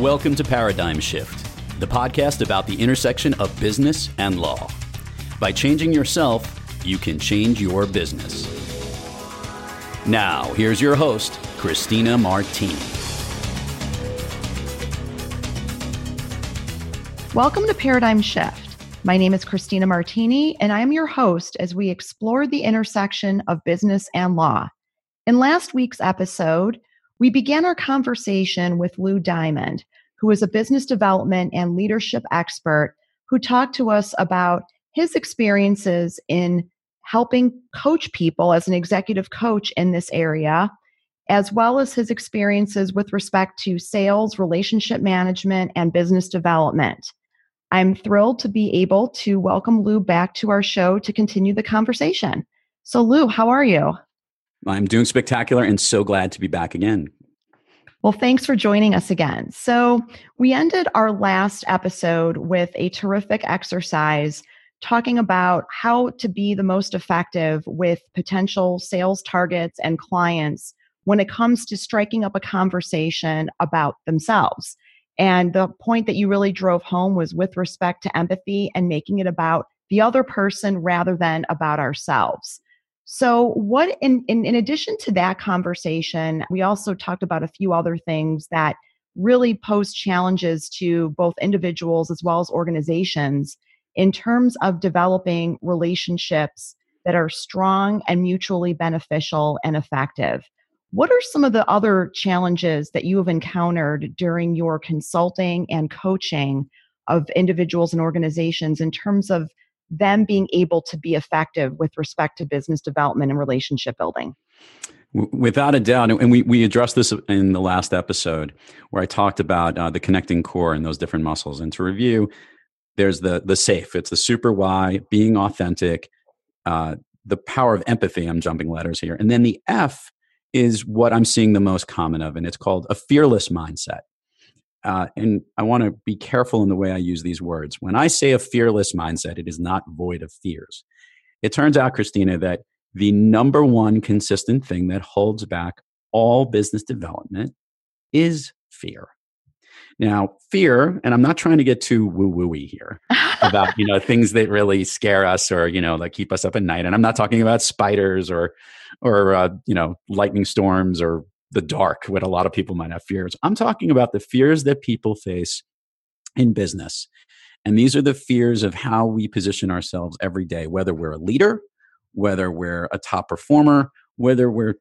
Welcome to Paradigm Shift, the podcast about the intersection of business and law. By changing yourself, you can change your business. Now, here's your host, Christina Martini. Welcome to Paradigm Shift. My name is Christina Martini, and I am your host as we explore the intersection of business and law. In last week's episode, we began our conversation with Lou Diamond, who is a business development and leadership expert who talked to us about his experiences in helping coach people as an executive coach in this area, as well as his experiences with respect to sales, relationship management, and business development. I'm thrilled to be able to welcome Lou back to our show to continue the conversation. So, Lou, how are you? I'm doing spectacular and so glad to be back again. Well, thanks for joining us again. So, we ended our last episode with a terrific exercise talking about how to be the most effective with potential sales targets and clients when it comes to striking up a conversation about themselves. And the point that you really drove home was with respect to empathy and making it about the other person rather than about ourselves. So, what in, in, in addition to that conversation, we also talked about a few other things that really pose challenges to both individuals as well as organizations in terms of developing relationships that are strong and mutually beneficial and effective. What are some of the other challenges that you have encountered during your consulting and coaching of individuals and organizations in terms of them being able to be effective with respect to business development and relationship building? Without a doubt, and we, we addressed this in the last episode where I talked about uh, the connecting core and those different muscles. And to review, there's the the safe. It's the super why, being authentic, uh, the power of empathy. I'm jumping letters here, and then the F is what I'm seeing the most common of, and it's called a fearless mindset. Uh, and I want to be careful in the way I use these words. When I say a fearless mindset, it is not void of fears. It turns out, Christina, that the number one consistent thing that holds back all business development is fear. Now, fear, and I'm not trying to get too woo wooey here about you know things that really scare us or you know that keep us up at night. And I'm not talking about spiders or or uh, you know lightning storms or the dark, what a lot of people might have fears. I'm talking about the fears that people face in business. And these are the fears of how we position ourselves every day, whether we're a leader, whether we're a top performer, whether we're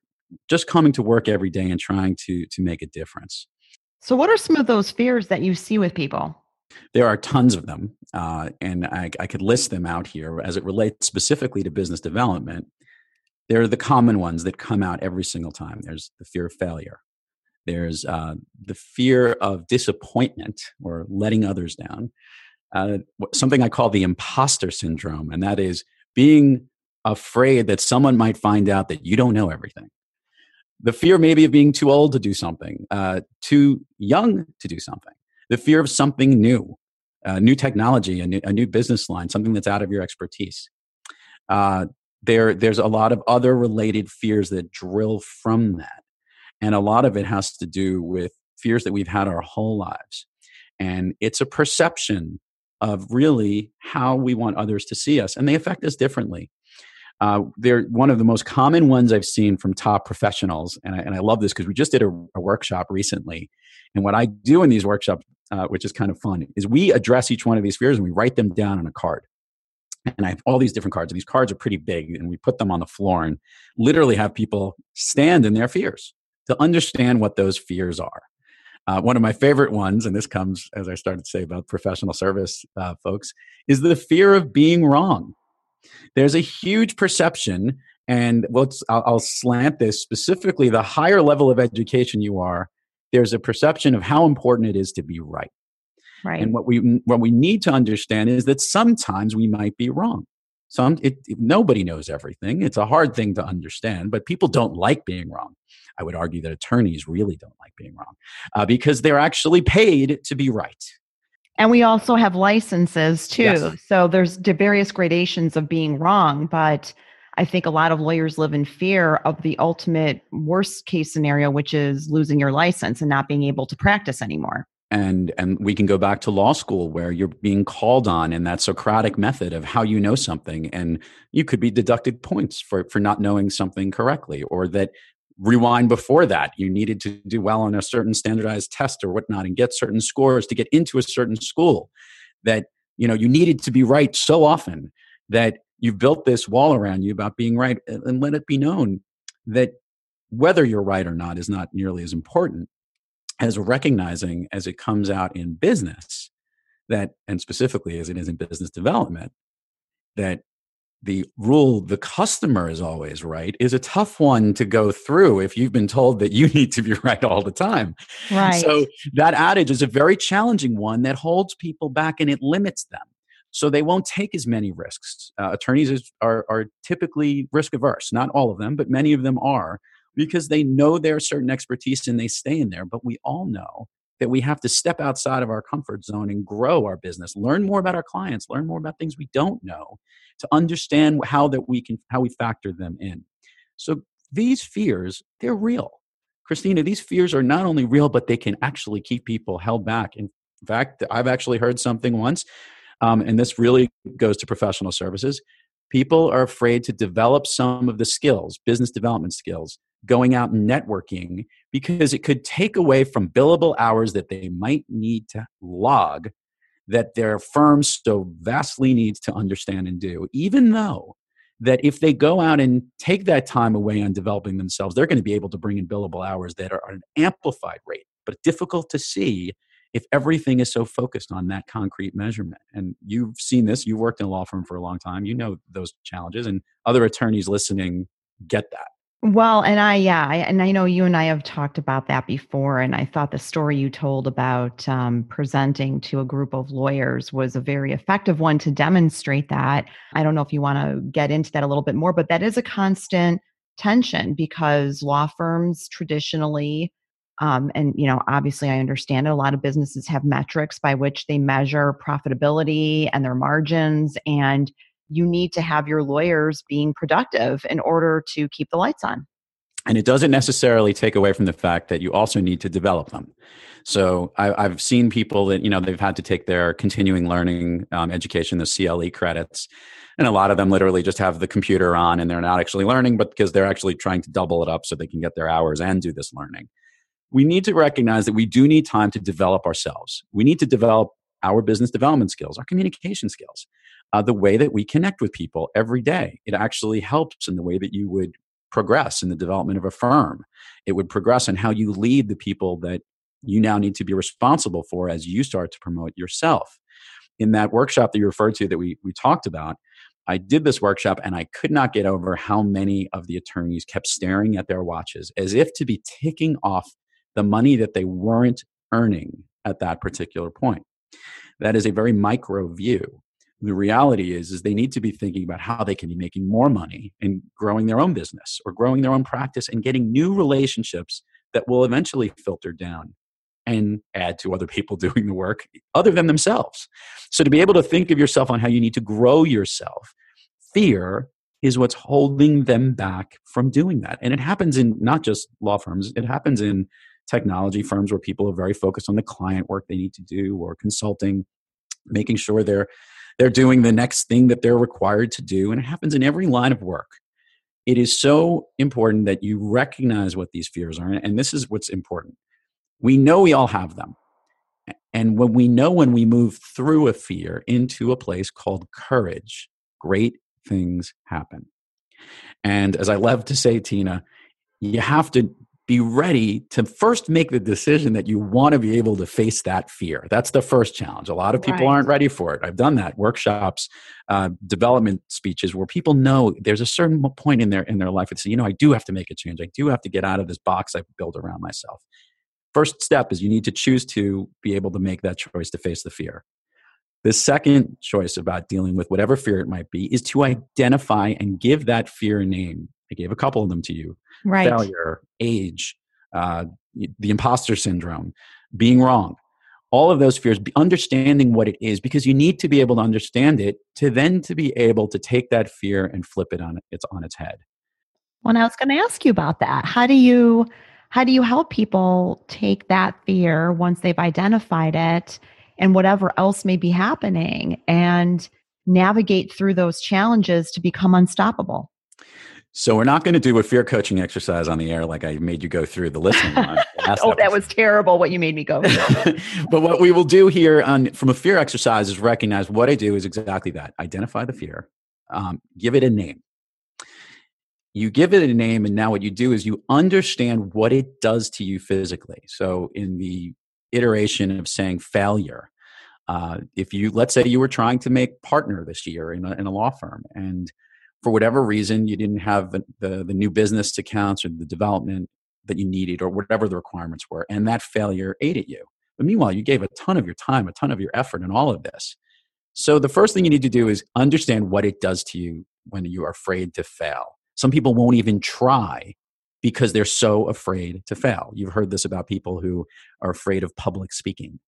just coming to work every day and trying to, to make a difference. So, what are some of those fears that you see with people? There are tons of them, uh, and I, I could list them out here as it relates specifically to business development. There are the common ones that come out every single time. There's the fear of failure. There's uh, the fear of disappointment or letting others down. Uh, something I call the imposter syndrome, and that is being afraid that someone might find out that you don't know everything. The fear maybe of being too old to do something, uh, too young to do something. The fear of something new, uh, new technology, a new, a new, business line, something that's out of your expertise. Uh, there there's a lot of other related fears that drill from that and a lot of it has to do with fears that we've had our whole lives and it's a perception of really how we want others to see us and they affect us differently uh, they're one of the most common ones I've seen from top professionals, and I, and I love this because we just did a, a, workshop recently. And what I do in these workshops, uh, which is kind of fun, is we address each one of these fears and we write them down on a card and I have all these different cards, and these cards are pretty big, and we put them on the floor and literally have people stand in their fears to understand what those fears are. Uh, one of my favorite ones, and this comes as I started to say about professional service uh, folks, is the fear of being wrong. There's a huge perception, and let's I'll, I'll slant this specifically: the higher level of education you are, there's a perception of how important it is to be right. Right. And what we what we need to understand is that sometimes we might be wrong. Some it, nobody knows everything. It's a hard thing to understand, but people don't like being wrong. I would argue that attorneys really don't like being wrong uh, because they're actually paid to be right. And we also have licenses too. Yes. So there's various gradations of being wrong, but I think a lot of lawyers live in fear of the ultimate worst case scenario, which is losing your license and not being able to practice anymore. And and we can go back to law school where you're being called on in that socratic method of how you know something and you could be deducted points for for not knowing something correctly or that rewind before that you needed to do well on a certain standardized test or whatnot and get certain scores to get into a certain school that you know you needed to be right so often that you've built this wall around you about being right and let it be known that whether you're right or not is not nearly as important as recognizing as it comes out in business that and specifically as it is in business development that the rule the customer is always right is a tough one to go through if you've been told that you need to be right all the time. Right. so that adage is a very challenging one that holds people back and it limits them. So they won't take as many risks. Uh, attorneys is, are, are typically risk averse not all of them but many of them are because they know their certain expertise and they stay in there. But we all know that we have to step outside of our comfort zone and grow our business, learn more about our clients, learn more about things we don't know to understand how that we can how we factor them in. So these fears, they're real. Christina, these fears are not only real, but they can actually keep people held back. In fact, I've actually heard something once, um, and this really goes to professional services. People are afraid to develop some of the skills, business development skills, going out and networking because it could take away from billable hours that they might need to log that their firm so vastly needs to understand and do, even though that if they go out and take that time away on developing themselves, they're going to be able to bring in billable hours that are at an amplified rate, but difficult to see if everything is so focused on that concrete measurement. And you've seen this, you've worked in a law firm for a long time, you know those challenges, and other attorneys listening get that. Well, and I, yeah, I, and I know you and I have talked about that before. And I thought the story you told about um, presenting to a group of lawyers was a very effective one to demonstrate that. I don't know if you want to get into that a little bit more, but that is a constant tension because law firms traditionally, um, and you know, obviously, I understand it, a lot of businesses have metrics by which they measure profitability and their margins and you need to have your lawyers being productive in order to keep the lights on. And it doesn't necessarily take away from the fact that you also need to develop them. So I, have seen people that you know they've had to take their continuing learning um, education, the CLE credits, and a lot of them literally just have the computer on and they're not actually learning, but because they're actually trying to double it up so they can get their hours and do this learning. We need to recognize that we do need time to develop ourselves. We need to develop our business development skills, our communication skills uh, the way that we connect with people every day. It actually helps in the way that you would progress in the development of a firm. It would progress in how you lead the people that you now need to be responsible for as you start to promote yourself. In that workshop that you referred to that we, we talked about, I did this workshop and I could not get over how many of the attorneys kept staring at their watches as if to be ticking off the money that they weren't earning at that particular point. That is a very micro view the reality is is they need to be thinking about how they can be making more money and growing their own business or growing their own practice and getting new relationships that will eventually filter down and add to other people doing the work other than themselves. So to be able to think of yourself on how you need to grow yourself fear is what's holding them back from doing that. And it happens in not just law firms it happens in technology firms where people are very focused on the client work they need to do or consulting making sure they're they're doing the next thing that they're required to do. And it happens in every line of work. It is so important that you recognize what these fears are. And this is what's important. We know we all have them. And when we know when we move through a fear into a place called courage, great things happen. And as I love to say, Tina, you have to be ready to first make the decision that you want to be able to face that fear. That's the first challenge. A lot of people right. aren't ready for it. I've done that workshops, uh, development speeches where people know there's a certain point in their in their life. It's you know I do have to make a change. I do have to get out of this box I've built around myself. First step is you need to choose to be able to make that choice to face the fear. The second choice about dealing with whatever fear it might be is to identify and give that fear a name. I gave a couple of them to you right. failure, age, uh, the imposter syndrome, being wrong. All of those fears, understanding what it is, because you need to be able to understand it to then to be able to take that fear and flip it on its on its head. Well, I was going to ask you about that. How do you how do you help people take that fear once they've identified it and whatever else may be happening and navigate through those challenges to become unstoppable? So we're not going to do a fear coaching exercise on the air like I made you go through the listening oh, episode. that was terrible what you made me go but what we will do here on from a fear exercise is recognize what I do is exactly that. Identify the fear, um, give it a name. You give it a name, and now what you do is you understand what it does to you physically. So in the iteration of saying failure, uh, if you let's say you were trying to make partner this year in a, in a law firm and for whatever reason you didn't have the, the, the new business accounts or the development that you needed or whatever the requirements were and that failure ate at you. But meanwhile you gave a ton of your time a ton of your effort in all of this. So the first thing you need to do is understand what it does to you when you are afraid to fail. Some people won't even try because they're so afraid to fail. You've heard this about people who are afraid of public speaking.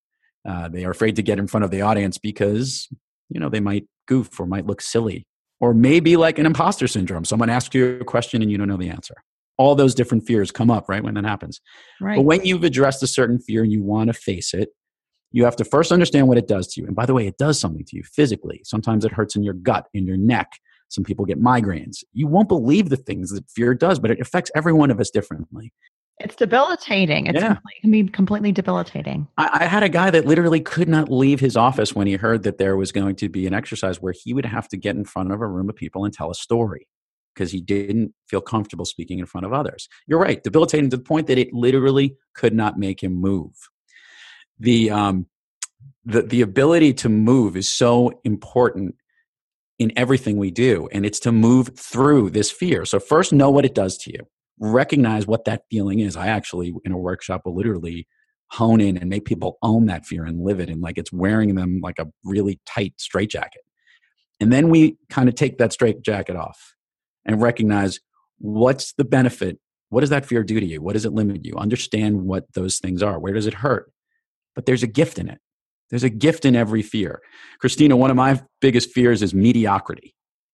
Uh, they are afraid to get in front of the audience because you know they might goof or might look silly or maybe like an imposter syndrome. Someone asks you a question and you don't know the answer. All those different fears come up, right, when that happens. Right. But when you've addressed a certain fear and you want to face it, you have to first understand what it does to you. And by the way, it does something to you physically. Sometimes it hurts in your gut, in your neck. Some people get migraines. You won't believe the things that fear does, but it affects every one of us differently. It's debilitating. It's yeah. it can be completely debilitating. I, I, had a guy that literally could not leave his office when he heard that there was going to be an exercise where he would have to get in front of a room of people and tell a story because he didn't feel comfortable speaking in front of others. You're right, debilitating to the point that it literally could not make him move. The um, the the ability to move is so important in everything we do, and it's to move through this fear. So first, know what it does to you recognize what that feeling is. I actually, in a workshop, will literally hone in and make people own that fear and live it and like it's wearing them like a really tight straitjacket. And then we kind of take that straitjacket off and recognize what's the benefit? What does that fear do to you? What does it limit you? Understand what those things are. Where does it hurt? But there's a gift in it. There's a gift in every fear. Christina, one of my biggest fears is mediocrity.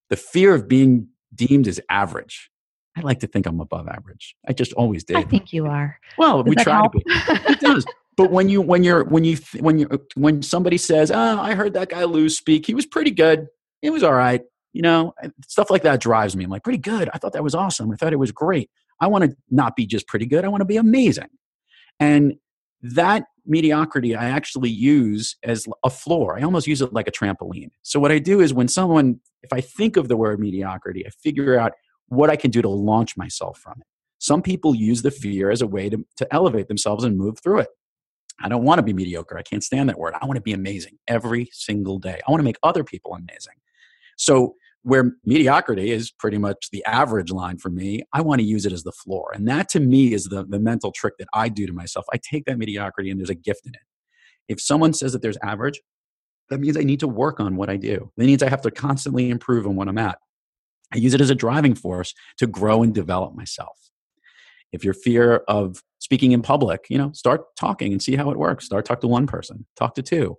The fear of being deemed as average. I like to think I'm above average. I just always did. I think you are. Well, Does we try help? to be. It does. but when you when you're when you when you when somebody says, "Oh, I heard that guy Lou speak. He was pretty good. It was all right." You know, stuff like that drives me. I'm like, "Pretty good. I thought that was awesome. I thought it was great. I want to not be just pretty good. I want to be amazing." And that mediocrity I actually use as a floor. I almost use it like a trampoline. So what I do is when someone if I think of the word mediocrity, I figure out what I can do to launch myself from it. Some people use the fear as a way to, to elevate themselves and move through it. I don't want to be mediocre. I can't stand that word. I want to be amazing every single day. I want to make other people amazing. So, where mediocrity is pretty much the average line for me, I want to use it as the floor. And that to me is the, the mental trick that I do to myself. I take that mediocrity and there's a gift in it. If someone says that there's average, that means I need to work on what I do. That means I have to constantly improve on what I'm at. I use it as a driving force to grow and develop myself. If your fear of speaking in public, you know, start talking and see how it works. Start talk to one person, talk to two,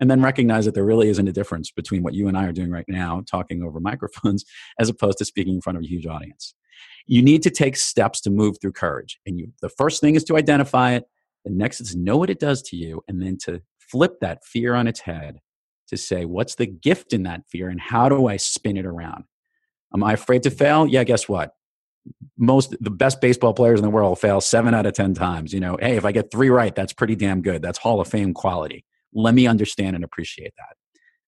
and then recognize that there really isn't a difference between what you and I are doing right now, talking over microphones, as opposed to speaking in front of a huge audience. You need to take steps to move through courage. And you, the first thing is to identify it. The next is know what it does to you, and then to flip that fear on its head to say, what's the gift in that fear, and how do I spin it around? Am I afraid to fail? Yeah, guess what? Most the best baseball players in the world fail seven out of ten times. You know, hey, if I get three right, that's pretty damn good. That's Hall of Fame quality. Let me understand and appreciate that.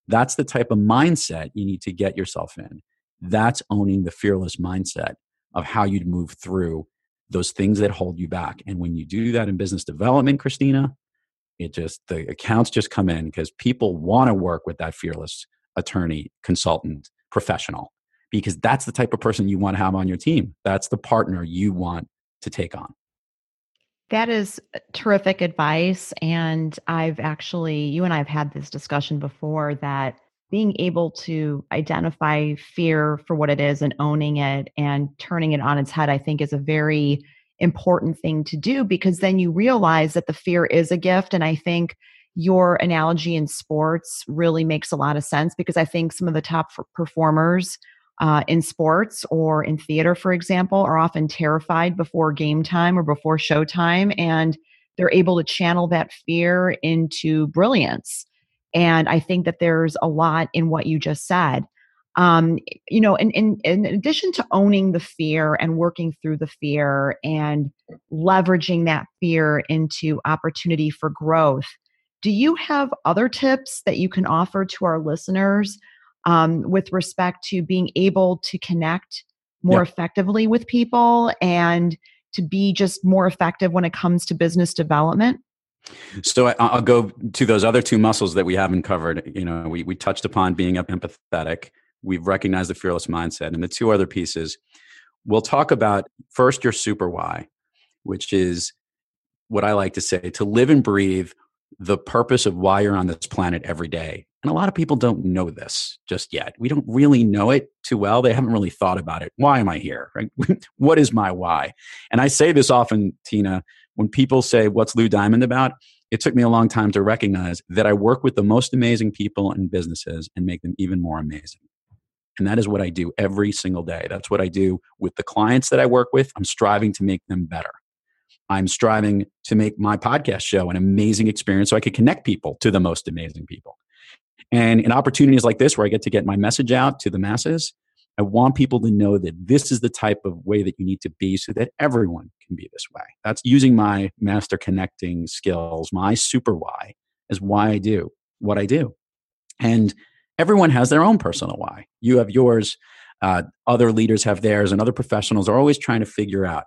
That's the type of mindset you need to get yourself in. That's owning the fearless mindset of how you'd move through those things that hold you back. And when you do that in business development, Christina, it just the accounts just come in because people want to work with that fearless attorney, consultant, professional because that's the type of person you want to have on your team. That's the partner you want to take on. That is uh, terrific advice. And I've actually, you and I have had this discussion before that being able to identify fear for what it is and owning it and turning it on its head, I think is a very important thing to do because then you realize that the fear is a gift. And I think your analogy in sports really makes a lot of sense because I think some of the top performers uh, in sports or in theater, for example, are often terrified before game time or before showtime, and they're able to channel that fear into brilliance. And I think that there's a lot in what you just said. Um, you know, in, in, in addition to owning the fear and working through the fear and leveraging that fear into opportunity for growth, do you have other tips that you can offer to our listeners um, with respect to being able to connect more yep. effectively with people and to be just more effective when it comes to business development? So I, will go to those other two muscles that we haven't covered. You know, we, we touched upon being empathetic. We've recognized the fearless mindset. And the two other pieces, we'll talk about first your super why, which is what I like to say to live and breathe the purpose of why you're on this planet every day. And a lot of people don't know this just yet. We don't really know it too well. They haven't really thought about it. Why am I here? Right? what is my why? And I say this often, Tina, when people say, What's Lou Diamond about? It took me a long time to recognize that I work with the most amazing people and businesses and make them even more amazing. And that is what I do every single day. That's what I do with the clients that I work with. I'm striving to make them better. I'm striving to make my podcast show an amazing experience so I could connect people to the most amazing people. And in opportunities like this, where I get to get my message out to the masses, I want people to know that this is the type of way that you need to be so that everyone can be this way. That's using my master connecting skills, my super why, is why I do what I do. And everyone has their own personal why. You have yours, uh, other leaders have theirs, and other professionals are always trying to figure out.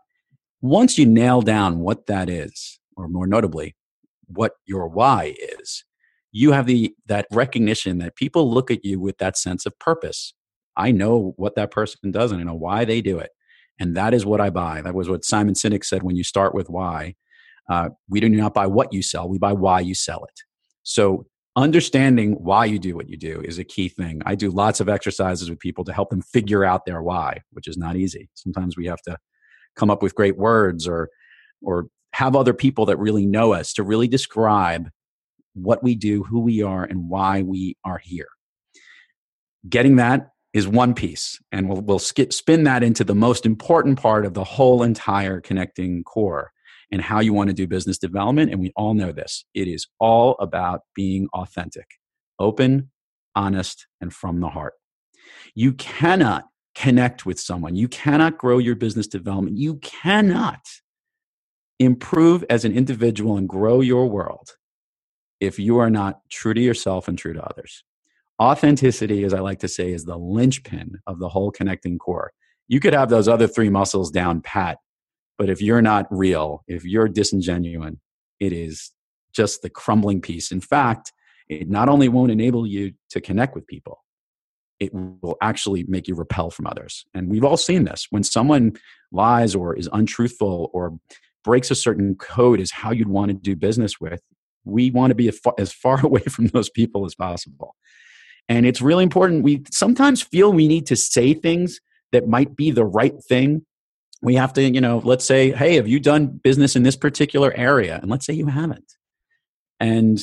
Once you nail down what that is, or more notably, what your why is, you have the that recognition that people look at you with that sense of purpose. I know what that person does and I know why they do it. And that is what I buy. That was what Simon Sinek said when you start with why. Uh, we do not buy what you sell, we buy why you sell it. So understanding why you do what you do is a key thing. I do lots of exercises with people to help them figure out their why, which is not easy. Sometimes we have to come up with great words or or have other people that really know us to really describe what we do, who we are, and why we are here. Getting that is one piece, and we'll, we'll skip, spin that into the most important part of the whole entire connecting core and how you want to do business development. And we all know this it is all about being authentic, open, honest, and from the heart. You cannot connect with someone, you cannot grow your business development, you cannot improve as an individual and grow your world if you are not true to yourself and true to others. Authenticity, as I like to say, is the linchpin of the whole connecting core. You could have those other three muscles down pat, but if you're not real, if you're disingenuine, it is just the crumbling piece. In fact, it not only won't enable you to connect with people, it will actually make you repel from others. And we've all seen this. When someone lies or is untruthful or breaks a certain code is how you'd want to do business with, we want to be as far, away from those people as possible. And it's really important. We sometimes feel we need to say things that might be the right thing. We have to, you know, let's say, hey, have you done business in this particular area? And let's say you haven't. And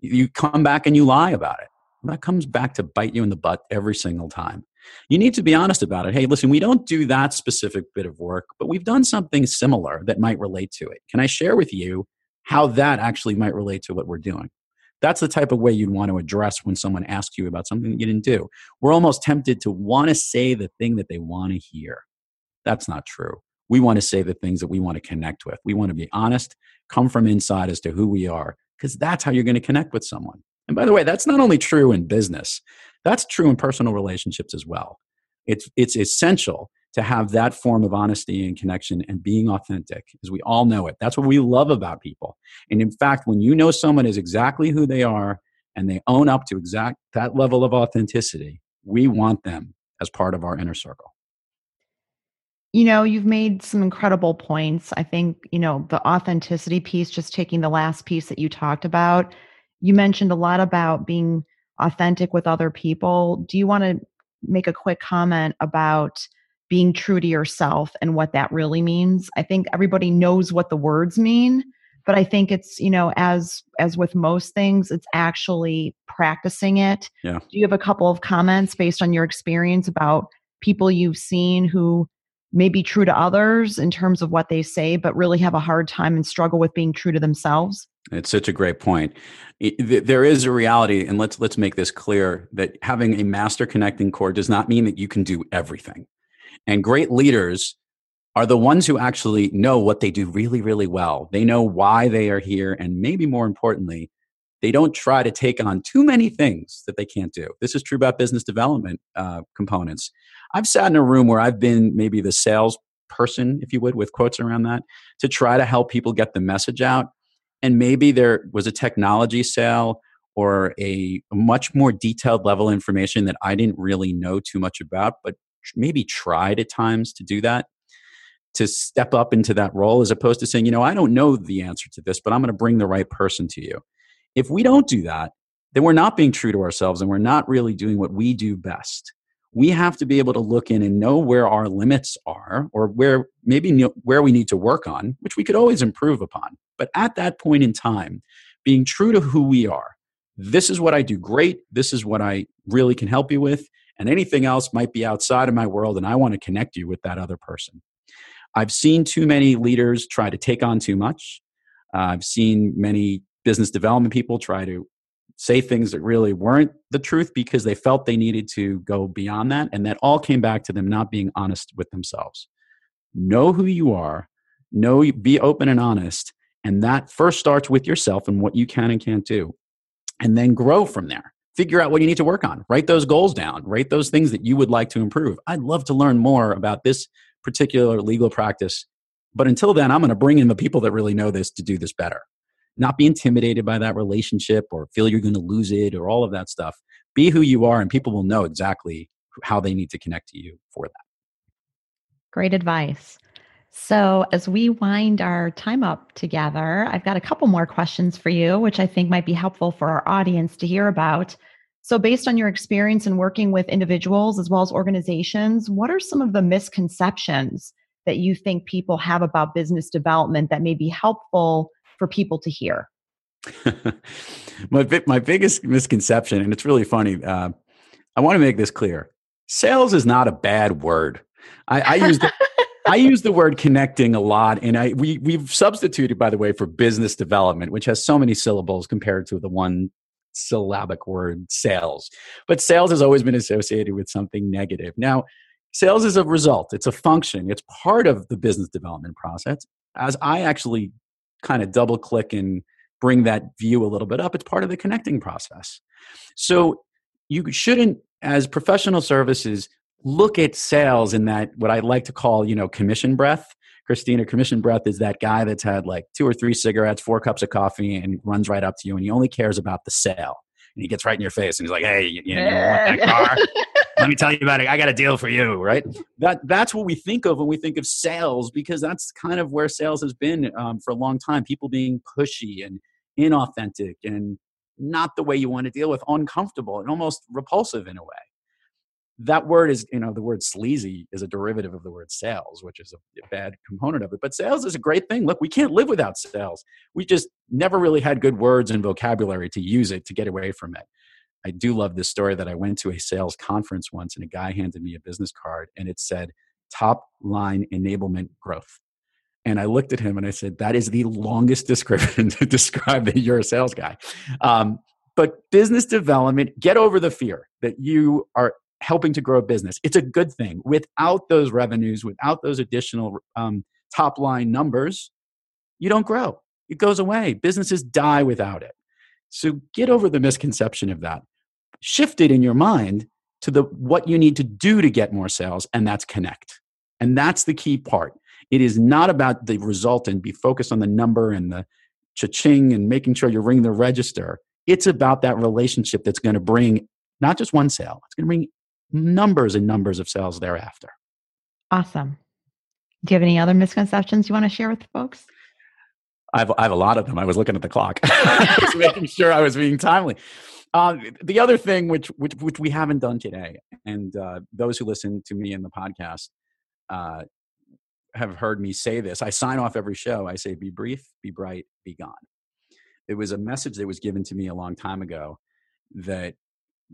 you come back and you lie about it. That comes back to bite you in the butt every single time. You need to be honest about it. Hey, listen, we don't do that specific bit of work, but we've done something similar that might relate to it. Can I share with you how that actually might relate to what we're doing. That's the type of way you'd want to address when someone asks you about something that you didn't do. We're almost tempted to want to say the thing that they want to hear. That's not true. We want to say the things that we want to connect with. We want to be honest, come from inside as to who we are, because that's how you're going to connect with someone. And by the way, that's not only true in business, that's true in personal relationships as well. It's, it's essential to have that form of honesty and connection and being authentic, as we all know it. That's what we love about people. And in fact, when you know someone is exactly who they are and they own up to exact that level of authenticity, we want them as part of our inner circle. You know, you've made some incredible points. I think, you know, the authenticity piece, just taking the last piece that you talked about, you mentioned a lot about being authentic with other people. Do you want to make a quick comment about being true to yourself and what that really means. I think everybody knows what the words mean, but I think it's, you know, as as with most things, it's actually practicing it. Yeah. Do you have a couple of comments based on your experience about people you've seen who may be true to others in terms of what they say, but really have a hard time and struggle with being true to themselves? It's such a great point. There is a reality, and let's let's make this clear that having a master connecting core does not mean that you can do everything. And great leaders are the ones who actually know what they do really, really well. They know why they are here, and maybe more importantly, they don't try to take on too many things that they can't do. This is true about business development uh, components. I've sat in a room where I've been maybe the sales person, if you would, with quotes around that, to try to help people get the message out. And maybe there was a technology sale or a, a much more detailed level information that I didn't really know too much about, but maybe tried at times to do that to step up into that role as opposed to saying, you know, I don't know the answer to this, but I'm going to bring the right person to you. If we don't do that, then we're not being true to ourselves and we're not really doing what we do best. We have to be able to look in and know where our limits are or where maybe where we need to work on, which we could always improve upon. But at that point in time, being true to who we are, this is what I do great. This is what I really can help you with. And anything else might be outside of my world, and I want to connect you with that other person. I've seen too many leaders try to take on too much. Uh, I've seen many business development people try to say things that really weren't the truth because they felt they needed to go beyond that. And that all came back to them not being honest with themselves. Know who you are, know, be open and honest. And that first starts with yourself and what you can and can't do. And then grow from there. Figure out what you need to work on. Write those goals down. Write those things that you would like to improve. I'd love to learn more about this particular legal practice. But until then, I'm going to bring in the people that really know this to do this better. Not be intimidated by that relationship or feel you're going to lose it or all of that stuff. Be who you are, and people will know exactly how they need to connect to you for that. Great advice. So, as we wind our time up together, I've got a couple more questions for you, which I think might be helpful for our audience to hear about. So, based on your experience in working with individuals as well as organizations, what are some of the misconceptions that you think people have about business development that may be helpful for people to hear? my, my biggest misconception, and it's really funny, uh, I want to make this clear sales is not a bad word. I, I use the, I use the word connecting a lot, and I we we've substituted, by the way, for business development, which has so many syllables compared to the one syllabic word sales. But sales has always been associated with something negative. Now, sales is a result, it's a function, it's part of the business development process. As I actually kind of double click and bring that view a little bit up, it's part of the connecting process. So you shouldn't, as professional services, look at sales in that what I like to call, you know, commission breath. Christina, commission breath is that guy that's had like two or three cigarettes, four cups of coffee, and runs right up to you, and he only cares about the sale. And he gets right in your face, and he's like, "Hey, you, you, want that car? Let me tell you about it. I got a deal for you." Right? That that's what we think of when we think of sales, because that's kind of where sales has been um, for a long time. People being pushy and inauthentic and not the way you want to deal with, uncomfortable and almost repulsive in a way that word is you know the word sleazy is a derivative of the word sales which is a bad component of it but sales is a great thing look we can't live without sales we just never really had good words and vocabulary to use it to get away from it i do love this story that i went to a sales conference once and a guy handed me a business card and it said top line enablement growth and I looked at him and I said, That is the longest description to describe that you're a sales guy. Um, but business development, get over the fear that you are helping to grow a business. It's a good thing. Without those revenues, without those additional um, top line numbers, you don't grow. It goes away. Businesses die without it. So get over the misconception of that. Shift it in your mind to the what you need to do to get more sales, and that's connect. And that's the key part. It is not about the result and be focused on the number and the cha-ching and making sure you ring the register. It's about that relationship that's going to bring not just one sale, it's going to bring numbers and numbers of sales thereafter. Awesome. Do you have any other misconceptions you want to share with folks? I have, I have a lot of them. I was looking at the clock, was making sure I was being timely. Uh, the other thing, which, which which we haven't done today, and uh, those who listen to me in the podcast uh, have heard me say this. I sign off every show. I say, "Be brief, be bright, be gone." It was a message that was given to me a long time ago that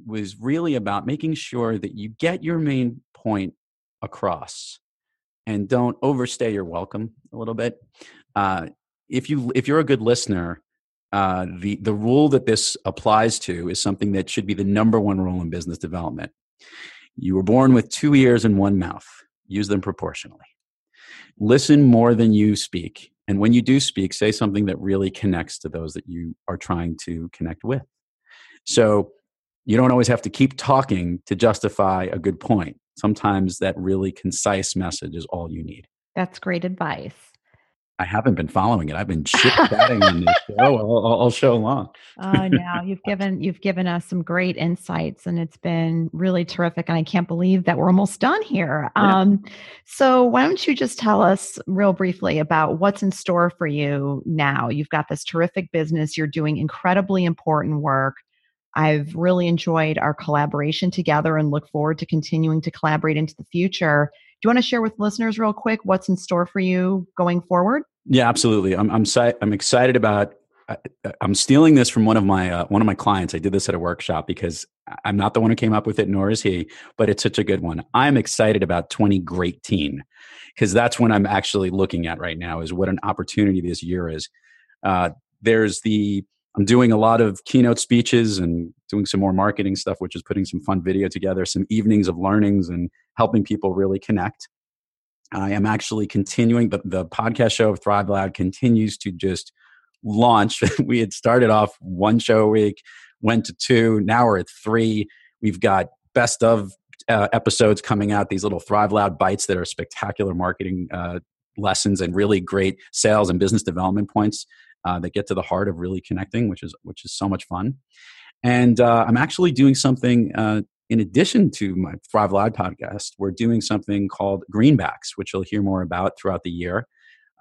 was really about making sure that you get your main point across and don't overstay your welcome a little bit. Uh, if you if you're a good listener, uh, the the rule that this applies to is something that should be the number one rule in business development. You were born with two ears and one mouth. Use them proportionally. Listen more than you speak, and when you do speak, say something that really connects to those that you are trying to connect with. So you don't always have to keep talking to justify a good point. Sometimes that really concise message is all you need. That's great advice. I haven't been following it. I've been chit chatting on this show all, all, show long. oh no, you've given you've given us some great insights, and it's been really terrific. And I can't believe that we're almost done here. Yeah. Um, so why don't you just tell us real briefly about what's in store for you now? You've got this terrific business. You're doing incredibly important work. I've really enjoyed our collaboration together and look forward to continuing to collaborate into the future. Do you want to share with listeners real quick what's in store for you going forward? Yeah, absolutely. I'm I'm I'm excited about. I'm stealing this from one of my uh, one of my clients. I did this at a workshop because I'm not the one who came up with it, nor is he, but it's such a good one. I'm excited about 20 Great Teen because that's what I'm actually looking at right now. Is what an opportunity this year is. Uh, there's the I'm doing a lot of keynote speeches and doing some more marketing stuff, which is putting some fun video together, some evenings of learnings and helping people really connect. I am actually continuing the, the podcast show of Thrive Loud continues to just launch. we had started off one show a week, went to two, now we're at three. We've got best of uh, episodes coming out, these little Thrive Loud bites that are spectacular marketing uh, lessons and really great sales and business development points uh, that get to the heart of really connecting, which is which is so much fun. And uh, I'm actually doing something uh, in addition to my Thrive Loud podcast. We're doing something called Greenbacks, which you'll hear more about throughout the year.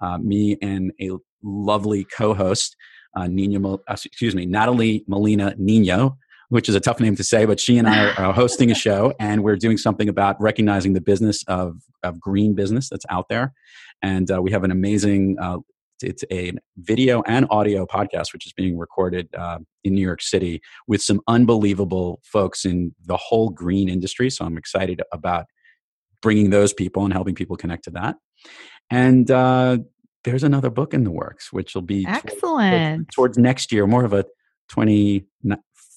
Uh, me and a lovely co-host, uh, Nina, uh, excuse me, Natalie Molina Nino, which is a tough name to say, but she and I are hosting a show, and we're doing something about recognizing the business of of green business that's out there. And uh, we have an amazing uh, it's a video and audio podcast which is being recorded uh, in New York City with some unbelievable folks in the whole green industry. So I'm excited about bringing those people and helping people connect to that. And uh, there's another book in the works, which will be excellent towards, towards next year, more of a 20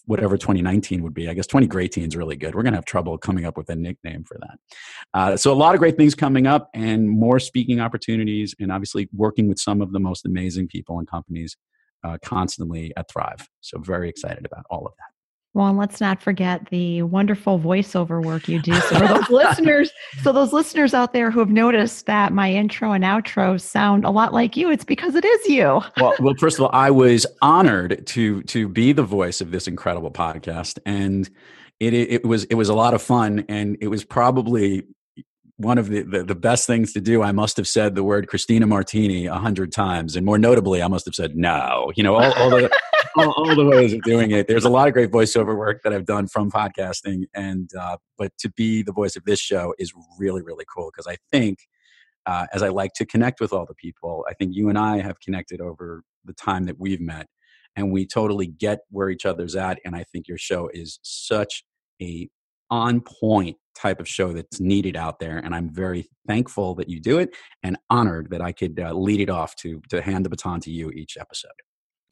whatever 2019 would be. I guess 20 Great Teens really good. We're going to have trouble coming up with a nickname for that. Uh, so a lot of great things coming up and more speaking opportunities and obviously working with some of the most amazing people and companies uh, constantly at Thrive. So very excited about all of that. Well, and let's not forget the wonderful voiceover work you do. So those listeners, so those listeners out there who have noticed that my intro and outro sound a lot like you, it's because it is you. well, well, first of all, I was honored to to be the voice of this incredible podcast, and it it was it was a lot of fun, and it was probably one of the, the, the, best things to do, I must have said the word Christina Martini a hundred times. And more notably, I must have said no. You know, all, all the all, all, the ways of doing it. There's a lot of great voiceover work that I've done from podcasting. And uh, but to be the voice of this show is really, really cool because I think uh, as I like to connect with all the people, I think you and I have connected over the time that we've met. And we totally get where each other's at. And I think your show is such a on point type of show that's needed out there and i'm very thankful that you do it and honored that i could uh, lead it off to to hand the baton to you each episode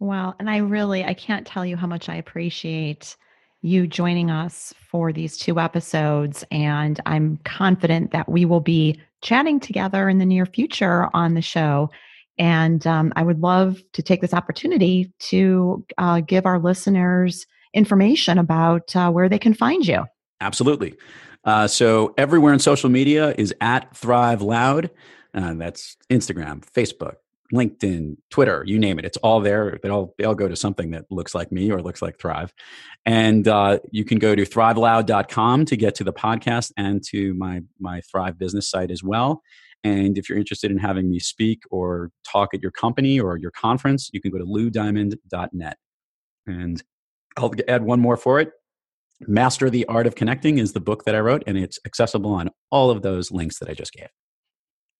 Wow. And I really, I can't tell you how much I appreciate you joining us for these two episodes. And I'm confident that we will be chatting together in the near future on the show. And um, I would love to take this opportunity to uh, give our listeners information about uh, where they can find you. Absolutely. Uh, so everywhere in social media is at Thrive Loud. Uh, that's Instagram, Facebook, LinkedIn, Twitter, you name it. It's all there. They all they all go to something that looks like me or looks like Thrive. And uh, you can go to thriveloud.com to get to the podcast and to my my Thrive business site as well. And if you're interested in having me speak or talk at your company or your conference, you can go to loudiamond.net. And I'll add one more for it. Master the Art of Connecting is the book that I wrote, and it's accessible on all of those links that I just gave.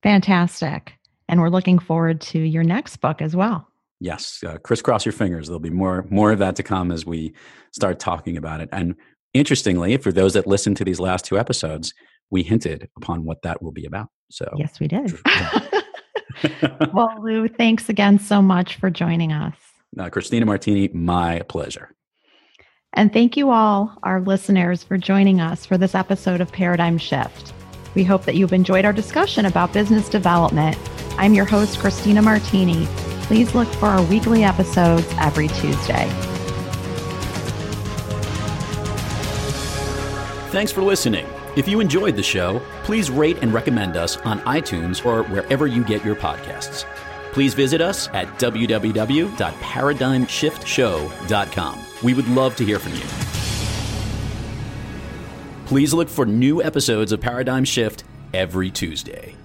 Fantastic. And we're looking forward to your next book as well. Yes, uh, crisscross your fingers. There'll be more more of that to come as we start talking about it. And interestingly, for those that listened to these last two episodes, we hinted upon what that will be about. So, yes, we did. well, Lou, thanks again so much for joining us. Uh, Christina Martini, my pleasure. And thank you all, our listeners, for joining us for this episode of Paradigm Shift. We hope that you've enjoyed our discussion about business development. I'm your host, Christina Martini. Please look for our weekly episodes every Tuesday. Thanks for listening. If you enjoyed the show, please rate and recommend us on iTunes or wherever you get your podcasts. Please visit us at www.paradigmshiftshow.com. We would love to hear from you. Please look for new episodes of Paradigm Shift every Tuesday.